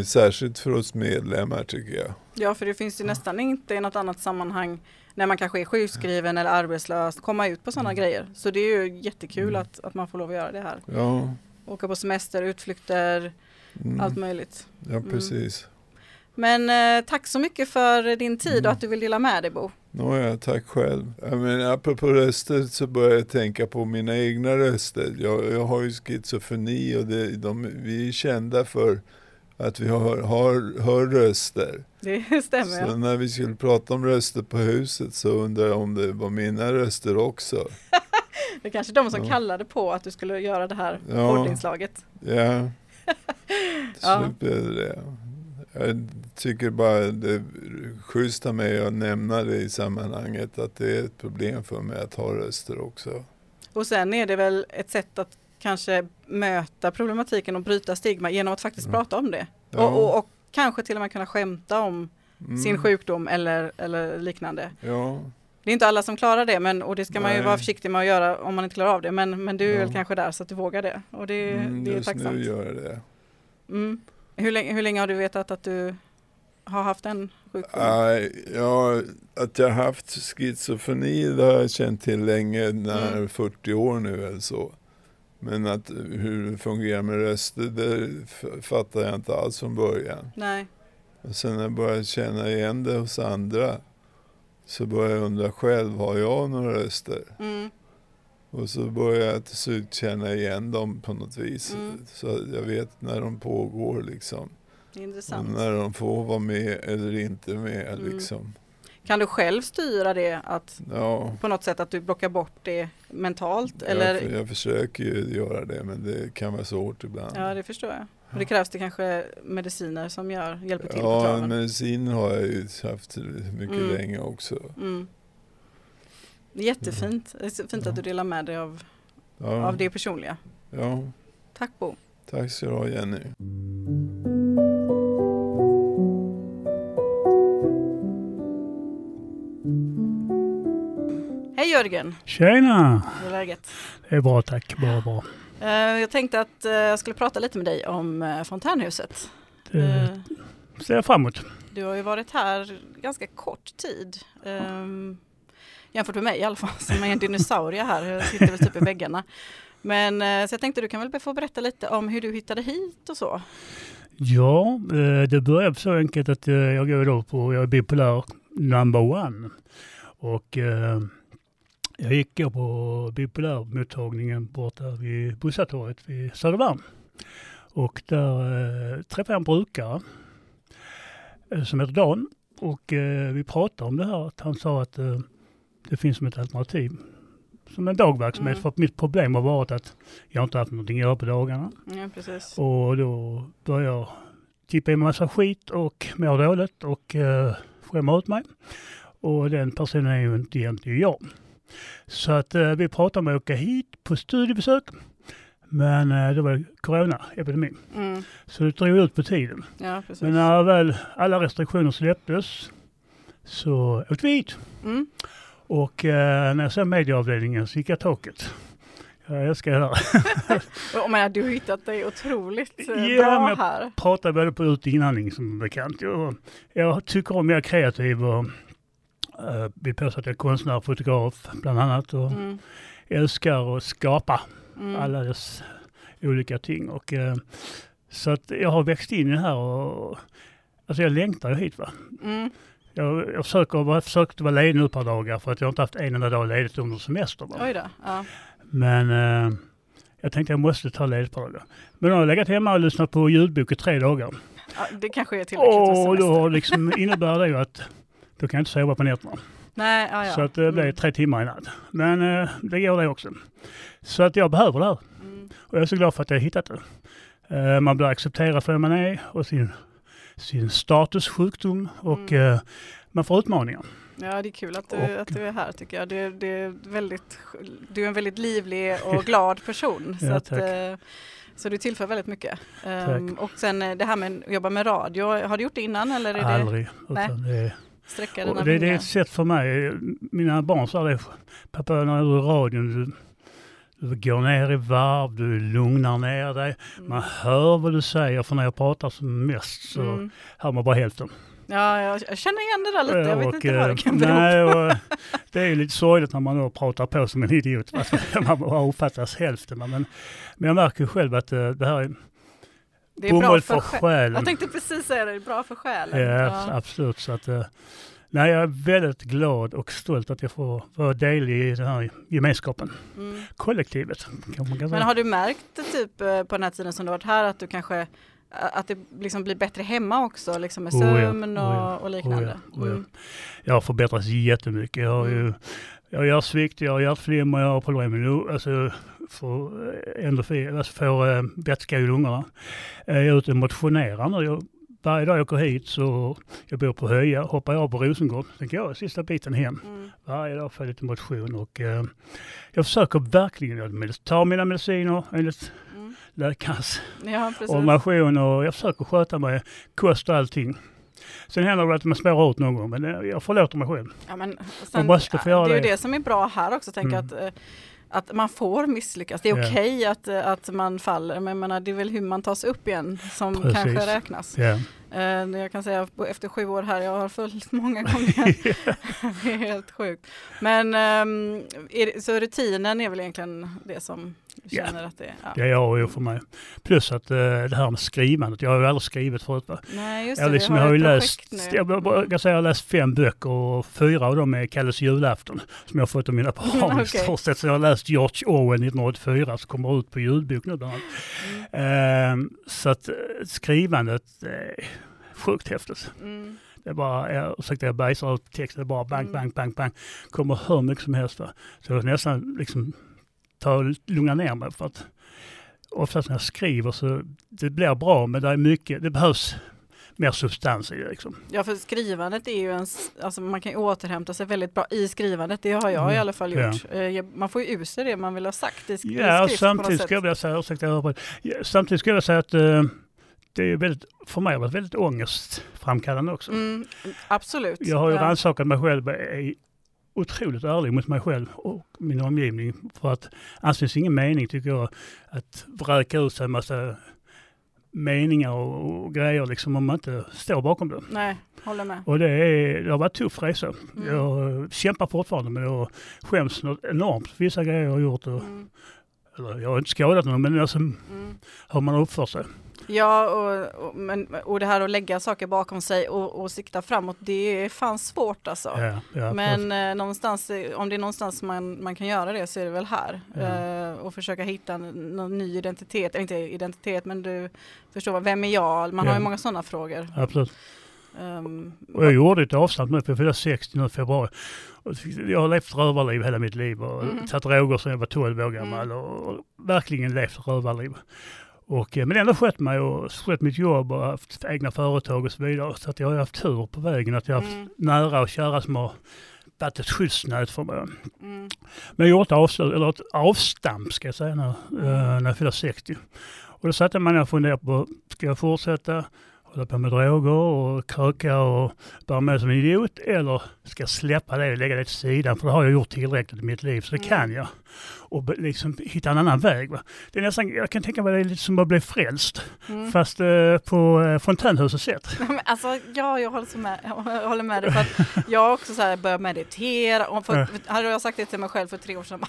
särskilt för oss medlemmar tycker jag. Ja för det finns ju nästan inte i något annat sammanhang när man kanske är sjukskriven eller arbetslös komma ut på sådana grejer. Så det är ju jättekul Mm. att, att man får lov att göra det här. Ja, Åka på semester, utflykter, mm, allt möjligt. ja precis. Men eh, tack så mycket för din tid och Mm. att du vill dela med dig Bo. Nåja, tack själv. Ja, men apropå röster så börjar jag tänka på mina egna röster. Jag, jag har ju schizofreni och det, de, vi är kända för att vi har, har, hör röster. Det stämmer Så när vi skulle prata om röster på huset så undrar jag om det var mina röster också. Det är kanske de som Ja. kallade på att du skulle göra det här Ja. poddinslaget. Ja, Ja. slut blev det det. Jag tycker bara det är schysst av mig att nämna det i sammanhanget att det är ett problem för mig att ha röster också. Och sen är det väl ett sätt att kanske möta problematiken och bryta stigma genom att faktiskt Ja. prata om det. Ja. Och, och, och kanske till och med kunna skämta om Mm. sin sjukdom eller, eller liknande. Ja, Det är inte alla som klarar det men, och det ska man ju Nej. vara försiktig med att göra om man inte klarar av det. Men, men du är Ja. väl kanske där så att du vågar det. Och det, mm, det är just tacksamt. nu gör jag det. Mm. Hur, länge, hur länge har du vetat att du har haft en sjukdom? Nej, ja, att jag haft schizofreni det har jag känt till länge, när Mm. 40 år nu eller så. Men att hur det fungerar med röster, det f- fattar jag inte alls från början. Nej. Och sen när jag började känna igen det hos andra så började jag undra själv, har jag några röster? Mm. Och så började jag till slut känna igen dem på något vis. Mm. Så jag vet när de pågår liksom. Är Och intressant. när de får vara med eller inte med Mm. liksom. Kan du själv styra det att Ja, på något sätt att du blockar bort det mentalt? jag, Eller? jag försöker ju göra det men det kan vara svårt ibland. Ja det förstår jag. Och det krävs det kanske mediciner som gör, hjälper till på Ja, traven. medicin har jag ju haft mycket Mm. länge också. Mm. Jättefint. Det är fint att du delar med dig av, Ja, av det personliga. ja. Tack Bo. Tack ska du ha Jenny. Hej Jörgen, Tjena! hur är läget? Det är bra tack, bra bra. Eh, Jag tänkte att eh, jag skulle prata lite med dig om eh, fontänhuset. Det ser jag fram emot. Du har ju varit här ganska kort tid. ehm, Jämfört med mig i alla fall, som är en dinosaurie här. Jag sitter väl typ i väggarna. Men så jag tänkte du kan väl få berätta lite om hur du hittade hit och så. Ja, det började så enkelt att jag går då på, jag är bipolär number one. Och jag gick på bipolärmottagningen borta vid Bussatorget vid Södermalm. Och där eh, träffade jag en brukare eh, som heter Dan. Och eh, vi pratade om det här, att han sa att eh, det finns som ett alternativ. Som en dagverksamhet, Mm. för att mitt problem har varit att jag inte haft någonting att göra på dagarna. Ja, precis. Och då började jag tippa i massa skit och mår dåligt och eh, skämmer ut mig. Och den personen är ju inte egentligen jag. Så att eh, vi pratade om att åka hit på studiebesök. Men eh, det var coronaepidemin. Mm. Så det drog ut på tiden. Ja. Men när väl alla restriktioner släpptes så åkte vi hit. Mm. Och eh, när jag såg medieavdelningen så gick jag taket. Jag älskar det här. Jag menar, du har hittat dig otroligt eh, Ja, bra men- här. pratar både på ut och inandning som bekant. Jag, jag tycker om att jag är kreativ och uh, vill påstå att jag är konstnär och fotograf bland annat och Mm. älskar att skapa Mm. alla dess olika ting. Och, eh, så att jag har växt in i det här och alltså jag längtar hit. Va? Mm. Jag, jag försöker, vara- försökt vara ledig nu ett par dagar för att jag inte haft en enda dag ledigt under semester. Va? Oj då. Ja. Men eh, jag tänkte jag måste ta ledigt par dagar. Men då har jag legat hemma och lyssnat på ljudbok i tre dagar. Ja, det kanske är tillräckligt Och då liksom innebär det ju att då kan jag inte sova på nätterna. Nej, ja, ja. Så att det blir Mm. tre timmar i natt. Men eh, det går det också. Så att jag behöver det här. Mm. Och jag är så glad för att jag har hittat det. Eh, man blir accepterad för den man är och sin, sin status, sjukdom och Mm. eh, man får utmaningar. Ja, det är kul att du, Och- att du är här tycker jag. Det, det är väldigt, du är en väldigt livlig och glad person. så, Ja, att, eh, så du tillför väldigt mycket. Ehm, och sen eh, det här med att jobba med radio, har du gjort det innan eller är det Aldrig. Nej. Utan det, är- sträcka dina det, det är ett sätt för mig. Mina barn sa det. Pappa, när du är i radion, du, du går ner i varv, du lugnar ner dig. Man hör vad du säger, för när jag pratar som mest så Mm. hör man bara hälften. Ja, jag, känner igen det där lite. Jag vet Och, inte vad det eh, kan bero nej, på. och Det är ju lite sorgligt när man då pratar på som en idiot. Man bara uppfattas hälften. Men, men jag märker själv att eh, det här är Det är bra bomull för för själ. själen. Jag tänkte precis säga det, det är bra för själen. Ja, absolut. Så att, eh, nej, jag är väldigt glad och stolt att jag får vara del i den här gemenskapen. Mm. Kollektivet, Men har du märkt typ eh, på den här tiden som du varit här att du kanske att det liksom blir bättre hemma också, liksom med Oh ja, sömn och, oh ja, och liknande? oh ja, oh ja. Mm. Jag har förbättrats jättemycket. Jag har ju Mm. Jag har hjärtsvikt, jag har hjärtflimmer, jag har problem med alltså, får endorfin, alltså får äh, vätska i lungorna. Eh, Jag är ute och motionerar nu. Jag, varje dag jag åker hit så, jag bor på Höja, hoppar jag av på Rosengård, sen går jag sista biten hem. Mm. Varje dag får jag lite motion och eh, jag försöker verkligen med- ta mina mediciner enligt Mm. läkarens Ja, precis. och jag försöker sköta mig, kost och allting. Sen händer det att man spårar ut någon gång, men eh, jag förlåter mig själv. Ja, men Man måste få göra det är ju det. det som är bra här också, tänker Mm. att, eh, att man får misslyckas. Det är Ja. okej att, eh, att man faller, men menar, det är väl hur man tas upp igen som Precis. kanske räknas. Ja. Eh, Jag kan säga efter sju år här, jag har följt många gånger. det är helt sjukt. Men ehm, så rutinen är väl egentligen det som du Ja. känner att det är? Ja. Är jag och jag för mig. Plus att eh, det här med skrivandet, jag har ju aldrig skrivit förut. Va? Nej, just det. Jag, vi liksom, har jag har ju läst, nu. jag, bara- jag, säga, jag har läst fem böcker och fyra av dem är Kalles julafton som jag har fått av mina barn i okej. stort sett. Så jag har läst George Orwell 1984 som kommer ut på ljudbok nu bland annat. Mm. Eh, så att eh, skrivandet sjukt häftigt. Mm. Det är bara, ursäkta jag bajsar ut texten, det är bara bang, Mm. bang, bang, bang. Kommer hur mycket som helst. Va? Så jag nästan liksom ta lugna ner mig för att oftast när jag skriver så det blir bra men det är mycket, det behövs mer substans i det. Liksom. Ja, för skrivandet är ju en, alltså man kan ju återhämta sig väldigt bra i skrivandet. Det har jag i Mm, alla fall ja. gjort. Eh, Man får ju ur sig det man vill ha sagt i, sk- i Ja, och skrift något samtidigt skulle jag vilja säga, ursäkta jag. Ja, samtidigt skulle jag säga att eh, det är väldigt, för mig har varit väldigt ångestframkallande också. Mm, absolut. Jag har ju Ja. rannsakat mig själv, är otroligt ärlig mot mig själv och min omgivning. För att annars finns ingen mening tycker jag att vräka ut sig en massa meningar och, och grejer liksom om man inte står bakom det. Nej, håller med. Och det, är, det har varit tuff resa. Mm. Jag eh, kämpar fortfarande men jag skäms något enormt för vissa grejer jag har gjort. Och, Mm, eller, jag har inte skadat någon men alltså, mm. hur man har uppfört sig. Ja, och, och, men, och det här att lägga saker bakom sig och, och sikta framåt, det är fan svårt alltså. Ja, ja, Men eh, någonstans, eh, om det är någonstans man, man kan göra det så är det väl här. Ja. Eh, och försöka hitta en, någon ny identitet, eller inte identitet men du förstår vem är jag? Man har ju många sådana frågor. absolut. Ehm, Och jag gjorde ett avstamp nu för jag fyllde 60 nu i februari. Jag har levt rövarliv hela mitt liv och Mhm. tagit droger sedan jag var 12 år gammal Mm. och, verkligen levt rövarliv. Och, eh, men ändå skött mig och skött mitt jobb och haft egna företag och så vidare. Så att jag har haft tur på vägen att jag har haft mm, nära och kära som har varit ett skyddsnät för mig. mm, Men jag gjorde ett, eller ett avstamp ska jag säga nu, eh, när jag fyllde 60. Och då satte man ner och funderade på, ska jag fortsätta hålla på med droger och kröka och bära med som en idiot eller ska släppa det och lägga det till sidan för det har jag gjort tillräckligt i mitt liv så det Mm. kan jag. Och liksom hitta en annan väg. Va? Det är nästan, jag kan tänka mig det är lite som att bli frälst mm. fast eh, på eh, fontänhusets sätt. Alltså, ja, jag håller, med, jag håller med dig för att jag också så här börjat meditera. Och för, hade jag sagt det till mig själv för tre år sedan,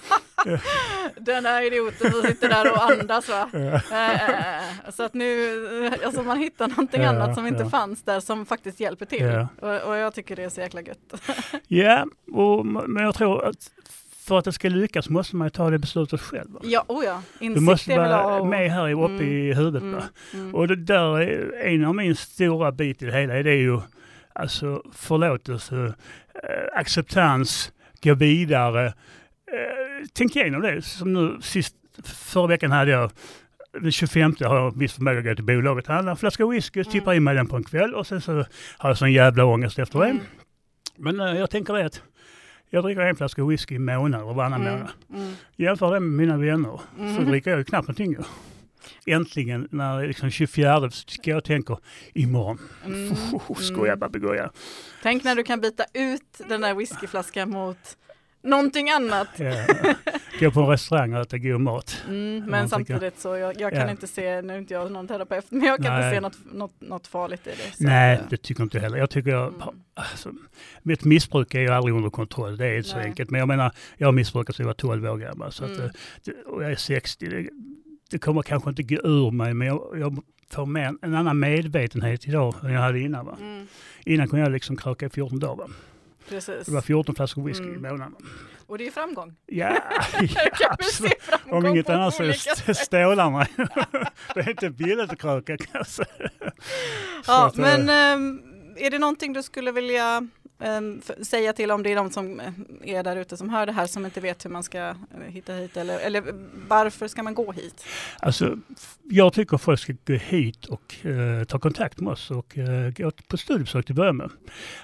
den här idioten som sitter där och andas va. Eh, Så att nu, eh, alltså man hittar någonting annat som inte fanns där som faktiskt hjälper till. Och, och jag tycker det är så jäkla gött. Ja, och, men jag tror att för att det ska lyckas måste man ju ta det beslutet själv. Va? Ja, oh ja, Du måste vara och- med här uppe Mm. i huvudet. Mm, mm. Och det där är en av min stora bit i det hela. Det är ju alltså förlåtelse, eh, acceptans, gå vidare. Eh, tänk igenom det. Som nu sist, förra veckan hade jag den 25 har jag viss förmåga att gå till bolaget, handla en flaska whisky, Mm. tippa in mig den på en kväll och sen så har jag sån jävla ångest efter det. Mm. Men eh, jag tänker det att jag dricker en flaska whisky i månaden och varannan Mm, månad. mm, Jämför det med mina vänner så mm. dricker jag ju knappt någonting. Äntligen när liksom 24 ska jag tänka imorgon. Mm, Skoja mm. Tänk när du kan byta ut den där whiskyflaskan mot någonting annat. Ja. Gå på en restaurang och äta god mat. Mm, man men tycker- samtidigt så, jag, jag kan Ja. inte se, nu är inte jag någon terapeut, men jag kan inte Nej. se något, något, något farligt i det. Så Nej, att, eh, det tycker inte heller. Jag tycker jag, mm. alltså, mitt missbruk är ju aldrig under kontroll. Det är inte så Nej. enkelt. Men jag menar, jag har missbrukat sedan jag var 12 år gammal. Så att, Mm. eh, det, och jag är 60. Det, det kommer kanske inte gå ur mig, men jag, jag får med en, en annan medvetenhet idag än jag hade innan. Va? Mm, Innan kunde jag liksom kröka i 14 dagar. Va? Precis. Det var 14 flaskor whisky Mm. i månaden. Och det är framgång. Ja, ja absolut. Om inget annat så stålar mig. det är inte billigt att kröka kan jag säga. Så Ja, eh, men ehm, är det någonting du skulle vilja Ehm, säga till om det är de som eh, är där ute som hör det här som inte vet hur man ska eh, hitta hit eller, eller eh, varför ska man gå hit? Alltså, jag tycker folk ska gå hit och eh, ta kontakt med oss och eh, gå på studiebesök till att börja med.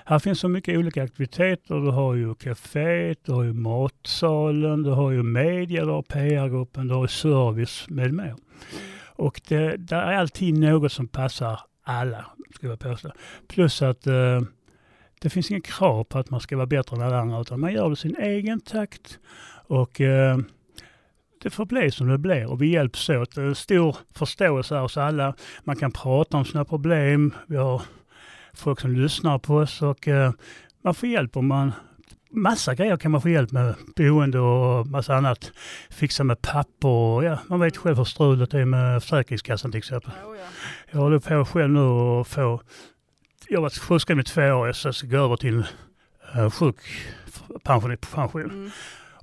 Här finns så mycket olika aktiviteter. Du har ju kaféet, du har ju matsalen, du har ju media, du har PR-gruppen, du har ju service med mer. Och det, där är alltid något som passar alla, skulle jag påstå. Plus att eh, det finns inga krav på att man ska vara bättre än alla andra, utan man gör det i sin egen takt. Och eh, det får bli som det blir och vi hjälps åt. Det är en stor förståelse här hos alla. Man kan prata om sina problem. Vi har folk som lyssnar på oss och eh, man får hjälp om man Massa grejer kan man få hjälp med. Boende och massa annat. Fixa med papper och ja, man vet själv hur strulet är med Försäkringskassan till exempel. Oh, ja. Jag håller på själv nu och få, jag varit sjukskriven i två år, jag ska gå över till uh, sjukpension. pension. Mm,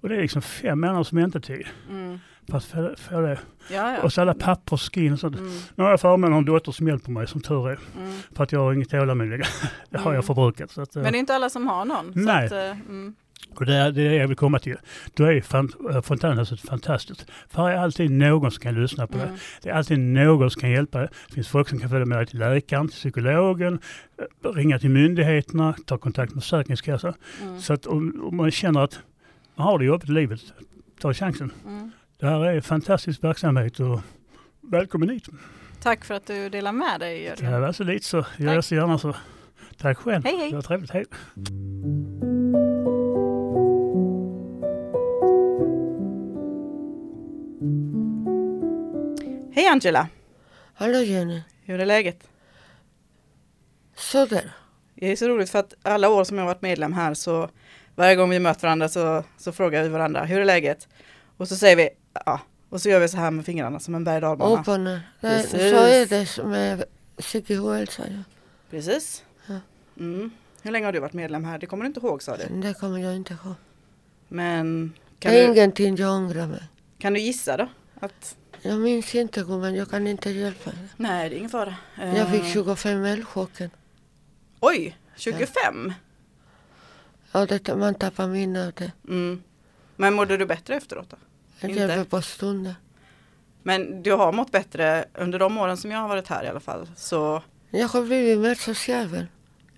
Och det är liksom fem månaders väntetid mm. för att få, få det. Ja, ja. Och så alla papper, och sånt. Mm, Nu har jag förmånen att ha en dotter som hjälper mig som tur är. mm. För att jag har inget tålamod längre. Det har Mm. jag förbrukat. Så att, eh, Men det är inte alla som har någon. Så Nej. att, eh, mm. Och det är det det jag vill komma till. Då är eh, Fontänhuset fantastiskt. För det är alltid någon som kan lyssna på det. Mm. Det är alltid någon som kan hjälpa dig. Det finns folk som kan följa med dig till läkaren, till psykologen, eh, ringa till myndigheterna, ta kontakt med Försäkringskassan. Mm. Så att om, om man känner att man har det jobbigt i livet, ta chansen. Mm. Det här är fantastisk verksamhet och välkommen hit. Tack för att du delar med dig Det Jörgen. var så lite så. Jag gör så gärna så. Tack själv. Hej, hej. Det var trevligt. Hej. Hej Angela, Hallå Jenny. hur är läget? Sådär. Det är så roligt för att alla år som jag varit medlem här så varje gång vi möter varandra så, så frågar vi varandra, hur är läget? Och så säger vi, ja, och så gör vi så här med fingrarna som en berg och dalbana. Så är det med psykisk ohälsa. Ja. Precis. Ja. Mm. Hur länge har du varit medlem här? Det kommer du inte ihåg sa du. Det kommer jag inte ihåg. Men kan Det är du, ingenting jag ångrar mig. kan du gissa då? Att, Jag minns inte gumman, jag kan inte hjälpa dig. nej, det är ingen fara. Jag Eh, fick 25 elchocken. Oj, 25? Och det, man tappar minne av det. Mm. Men mådde du bättre efteråt då? Det Inte? hjälper på stunden. Men du har mått bättre under de åren som jag har varit här i alla fall. Så Jag har blivit mer social.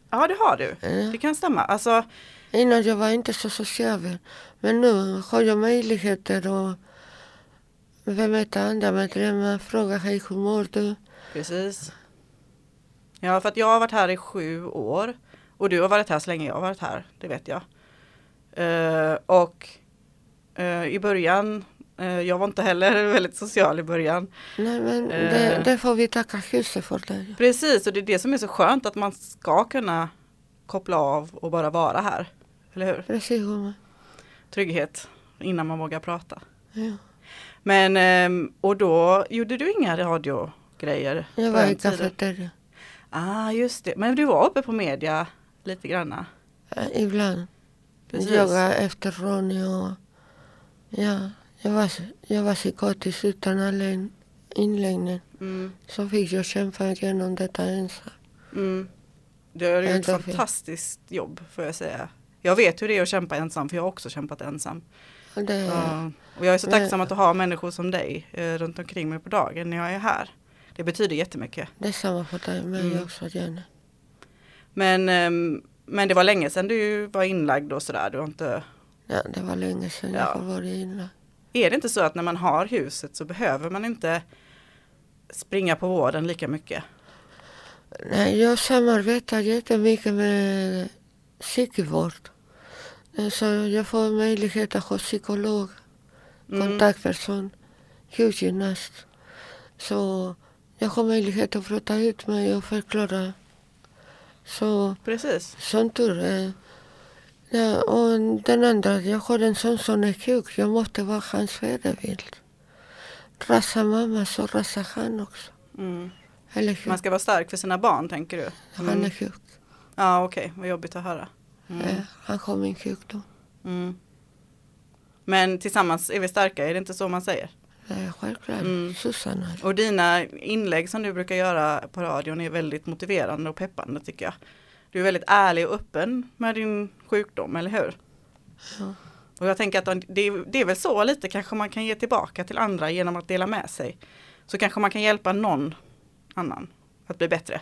ja, det har du. Ja. Det kan stämma. Alltså, Innan jag var inte så social. Men nu har jag möjligheter att bemöta andra medlemmar, fråga hej hur mår du? precis. Ja, för att jag har varit här i sju år. Och du har varit här så länge jag har varit här, det vet jag. Eh, och eh, i början, eh, jag var inte heller väldigt social i början. Nej men det, det får vi tacka huset för det. Precis, och det är det som är så skönt att man ska kunna koppla av och bara vara här. Eller hur? Precis. Trygghet innan man vågar prata. Ja. Men, ehm, och då gjorde du inga radiogrejer? Jag var i kafeteria. Ah, just det. Men du var uppe på media lite granna? Ibland. Precis. Yoga efter Ronny och ja, jag var, jag var psykotisk utan alla in- inläggning. Mm, Så fick jag kämpa igenom detta ensam. mm. Du har gjort ett fantastiskt jobb får jag säga. Jag vet hur det är att kämpa ensam för jag har också kämpat ensam. Det, Ja. Och jag är så tacksam att ha människor som dig eh, runt omkring mig på dagen när jag är här. Det betyder jättemycket. det är samma för dig mig Mm. också Jenny. Men, ehm, men det var länge sedan du var inlagd och sådär. Du har inte, Ja, det var länge sedan Ja. jag varit inne. är det inte så att när man har huset så behöver man inte springa på vården lika mycket? Nej, jag samarbetar jättemycket med psykvård. Så jag får möjlighet att ha psykolog, Mm. kontaktperson, sjukgymnast. Så jag har möjlighet att prata ut mig och förklara. Så Precis. som tur är. Ja, och den andra, jag har en son som är sjuk. Jag måste vara hans förebild. Rasa mamma så rasar han också. Mm. Man ska vara stark för sina barn tänker du? Han är Mm. sjuk. Ja okej, vad jobbigt att höra. Mm. Eh, Han har min sjukdom. Mm. Men tillsammans är vi starka, är det inte så man säger? Eh, Självklart. Mm. Susanna. Och dina inlägg som du brukar göra på radion är väldigt motiverande och peppande tycker jag. Du är väldigt ärlig och öppen med din sjukdom, eller hur? Ja. Och jag tänker att det är, det är väl så lite kanske man kan ge tillbaka till andra genom att dela med sig. Så kanske man kan hjälpa någon annan att bli bättre.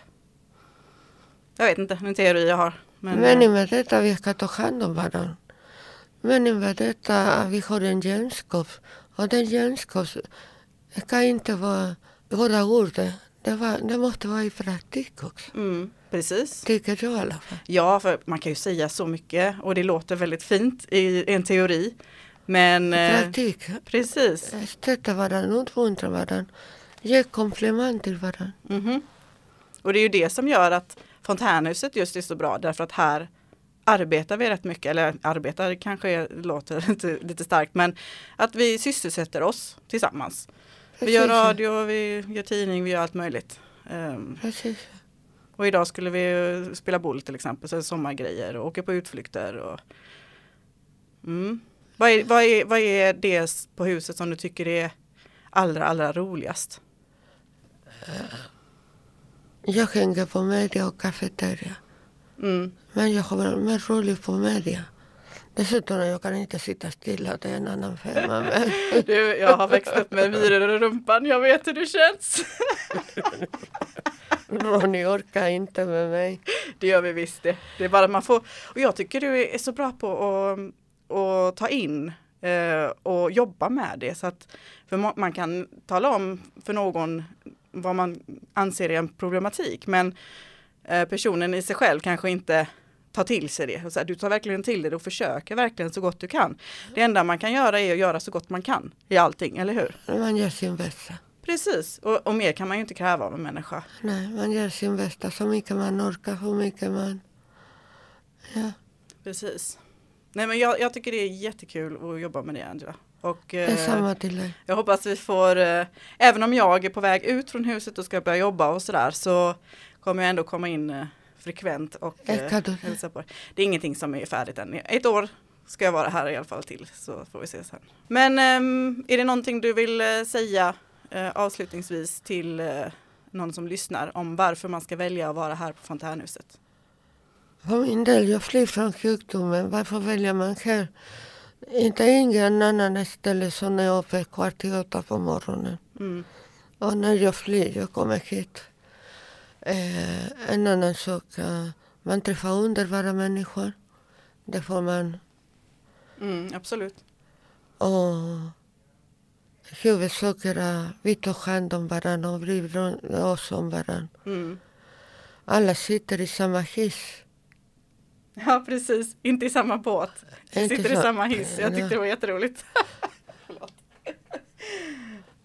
Jag vet inte, en teori jag har. Men, Meningen med detta vi ska ta hand om varandra. Meningen med detta vi har en gemenskap. Och den gemenskap kan inte vara bara ord. Det, var, det måste vara i praktik också. mm, precis. Tycker jag i alla fall. Ja, för man kan ju säga så mycket och det låter väldigt fint i en teori. Men eh, Praktik. precis. Stötta varandra, uppmuntra varandra. Ge komplimang till varandra. Mhm. Och det är ju det som gör att Fontänhuset just är så bra därför att här arbetar vi rätt mycket, eller arbetar kanske låter lite, lite starkt, men att vi sysselsätter oss tillsammans. Vi gör radio, vi gör tidning, vi gör allt möjligt. Precis. och idag skulle vi eh, spela boll till exempel, så sommargrejer och åka på utflykter. Och, mm. vad, är, vad, är, vad är det på huset som du tycker är allra, allra roligast? Jag hänger på media och kafeteria. Mm. Men jag har mer rolig på media. Dessutom jag kan inte sitta stilla, det är en annan femma. Men Du, jag har växt upp med myror i rumpan, jag vet hur det känns. Ronny orkar inte med mig. Det gör vi visst det. Det är bara att man får, och jag tycker du är så bra på att, att ta in eh, och jobba med det så att för man kan tala om för någon vad man anser är en problematik men eh, personen i sig själv kanske inte tar till sig det. Och så här, du tar verkligen till dig det och försöker verkligen så gott du kan. Det enda man kan göra är att göra så gott man kan i allting, eller hur? Man gör sin bästa. Precis, och, och mer kan man ju inte kräva av en människa. Nej, man gör sin bästa så mycket man orkar, hur mycket man... Ja, Precis. Nej men jag, jag tycker det är jättekul att jobba med det Angela. Och eh, detsamma till dig. jag hoppas vi får, eh, även om jag är på väg ut från huset och ska börja jobba och sådär så kommer jag ändå komma in eh, frekvent och eh, hälsa på. Det är ingenting som är färdigt än. Ett år ska jag vara här i alla fall till så får vi se sen. Men ehm, är det någonting du vill eh, säga eh, avslutningsvis till eh, någon som lyssnar om varför man ska välja att vara här på Fontänhuset? För min del, jag flyr från sjukdomen. Varför väljer man här? Inte ingen annan ställe som är uppe kvart i åtta på morgonen. Mm. Och när jag flyr, jag kommer hit. Eh, en annan sak, man träffar underbara människor. Det får man. Mm, absolut. Och huvudsak är vi tar hand om varandra och bryr oss om varandra. Mm. Alla sitter i samma hiss. Ja precis, inte i samma båt. Sitter i samma hiss. Jag tyckte det var jätteroligt.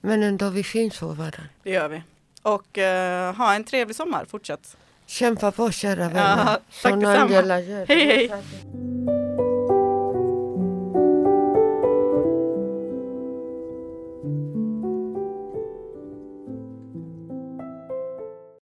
Men ändå vi finns för varandra. Det gör vi. Och eh, ha en trevlig sommar fortsatt. Kämpa på kära vänner. Ja, tack Som detsamma. Hej, hej.